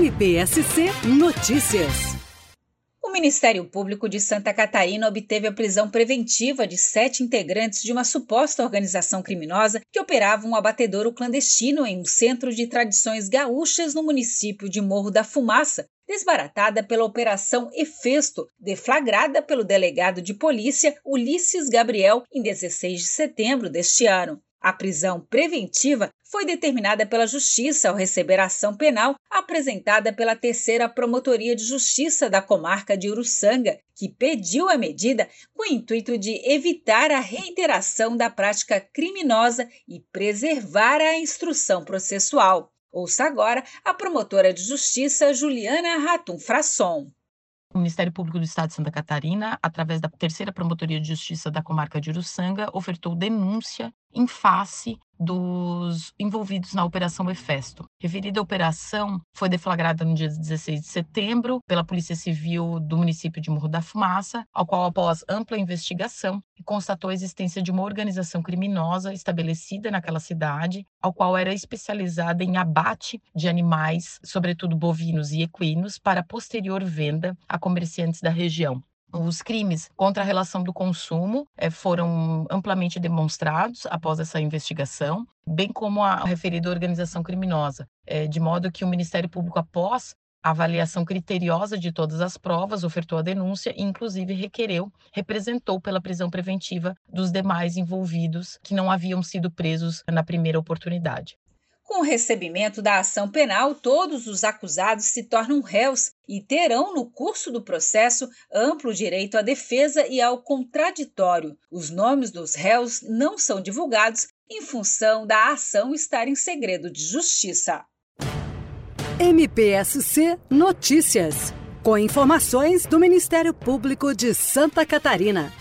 MPSC Notícias. O Ministério Público de Santa Catarina obteve a prisão preventiva de sete integrantes de uma suposta organização criminosa que operava um abatedouro clandestino em um centro de tradições gaúchas no município de Morro da Fumaça, desbaratada pela Operação Efesto, deflagrada pelo delegado de polícia Ulisses Gabriel em 16 de setembro deste ano. A prisão preventiva foi determinada pela Justiça ao receber a ação penal apresentada pela Terceira Promotoria de Justiça da comarca de Uruçanga, que pediu a medida com o intuito de evitar a reiteração da prática criminosa e preservar a instrução processual. Ouça agora a promotora de Justiça Juliana Ratum Frasson. O Ministério Público do Estado de Santa Catarina, através da Terceira Promotoria de Justiça da Comarca de Uruçanga, ofertou denúncia em face dos envolvidos na Operação Efesto. Referida operação foi deflagrada no dia 16 de setembro pela Polícia Civil do município de Morro da Fumaça, ao qual, após ampla investigação, constatou a existência de uma organização criminosa estabelecida naquela cidade, ao qual era especializada em abate de animais, sobretudo bovinos e equinos, para posterior venda a comerciantes da região. Os crimes contra a relação do consumo é, foram amplamente demonstrados após essa investigação, bem como a referida organização criminosa, é, de modo que o Ministério Público, após a avaliação criteriosa de todas as provas, ofertou a denúncia e, inclusive, requereu, representou pela prisão preventiva dos demais envolvidos que não haviam sido presos na primeira oportunidade. Com o recebimento da ação penal, todos os acusados se tornam réus e terão, no curso do processo, amplo direito à defesa e ao contraditório. Os nomes dos réus não são divulgados em função da ação estar em segredo de justiça. MPSC Notícias. Com informações do Ministério Público de Santa Catarina.